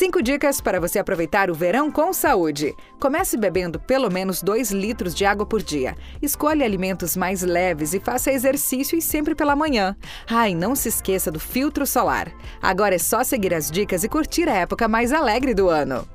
Cinco dicas para você aproveitar o verão com saúde. Comece bebendo pelo menos 2 litros de água por dia. Escolha alimentos mais leves e faça exercício e sempre pela manhã. Ah, e não se esqueça do filtro solar. Agora é só seguir as dicas e curtir a época mais alegre do ano.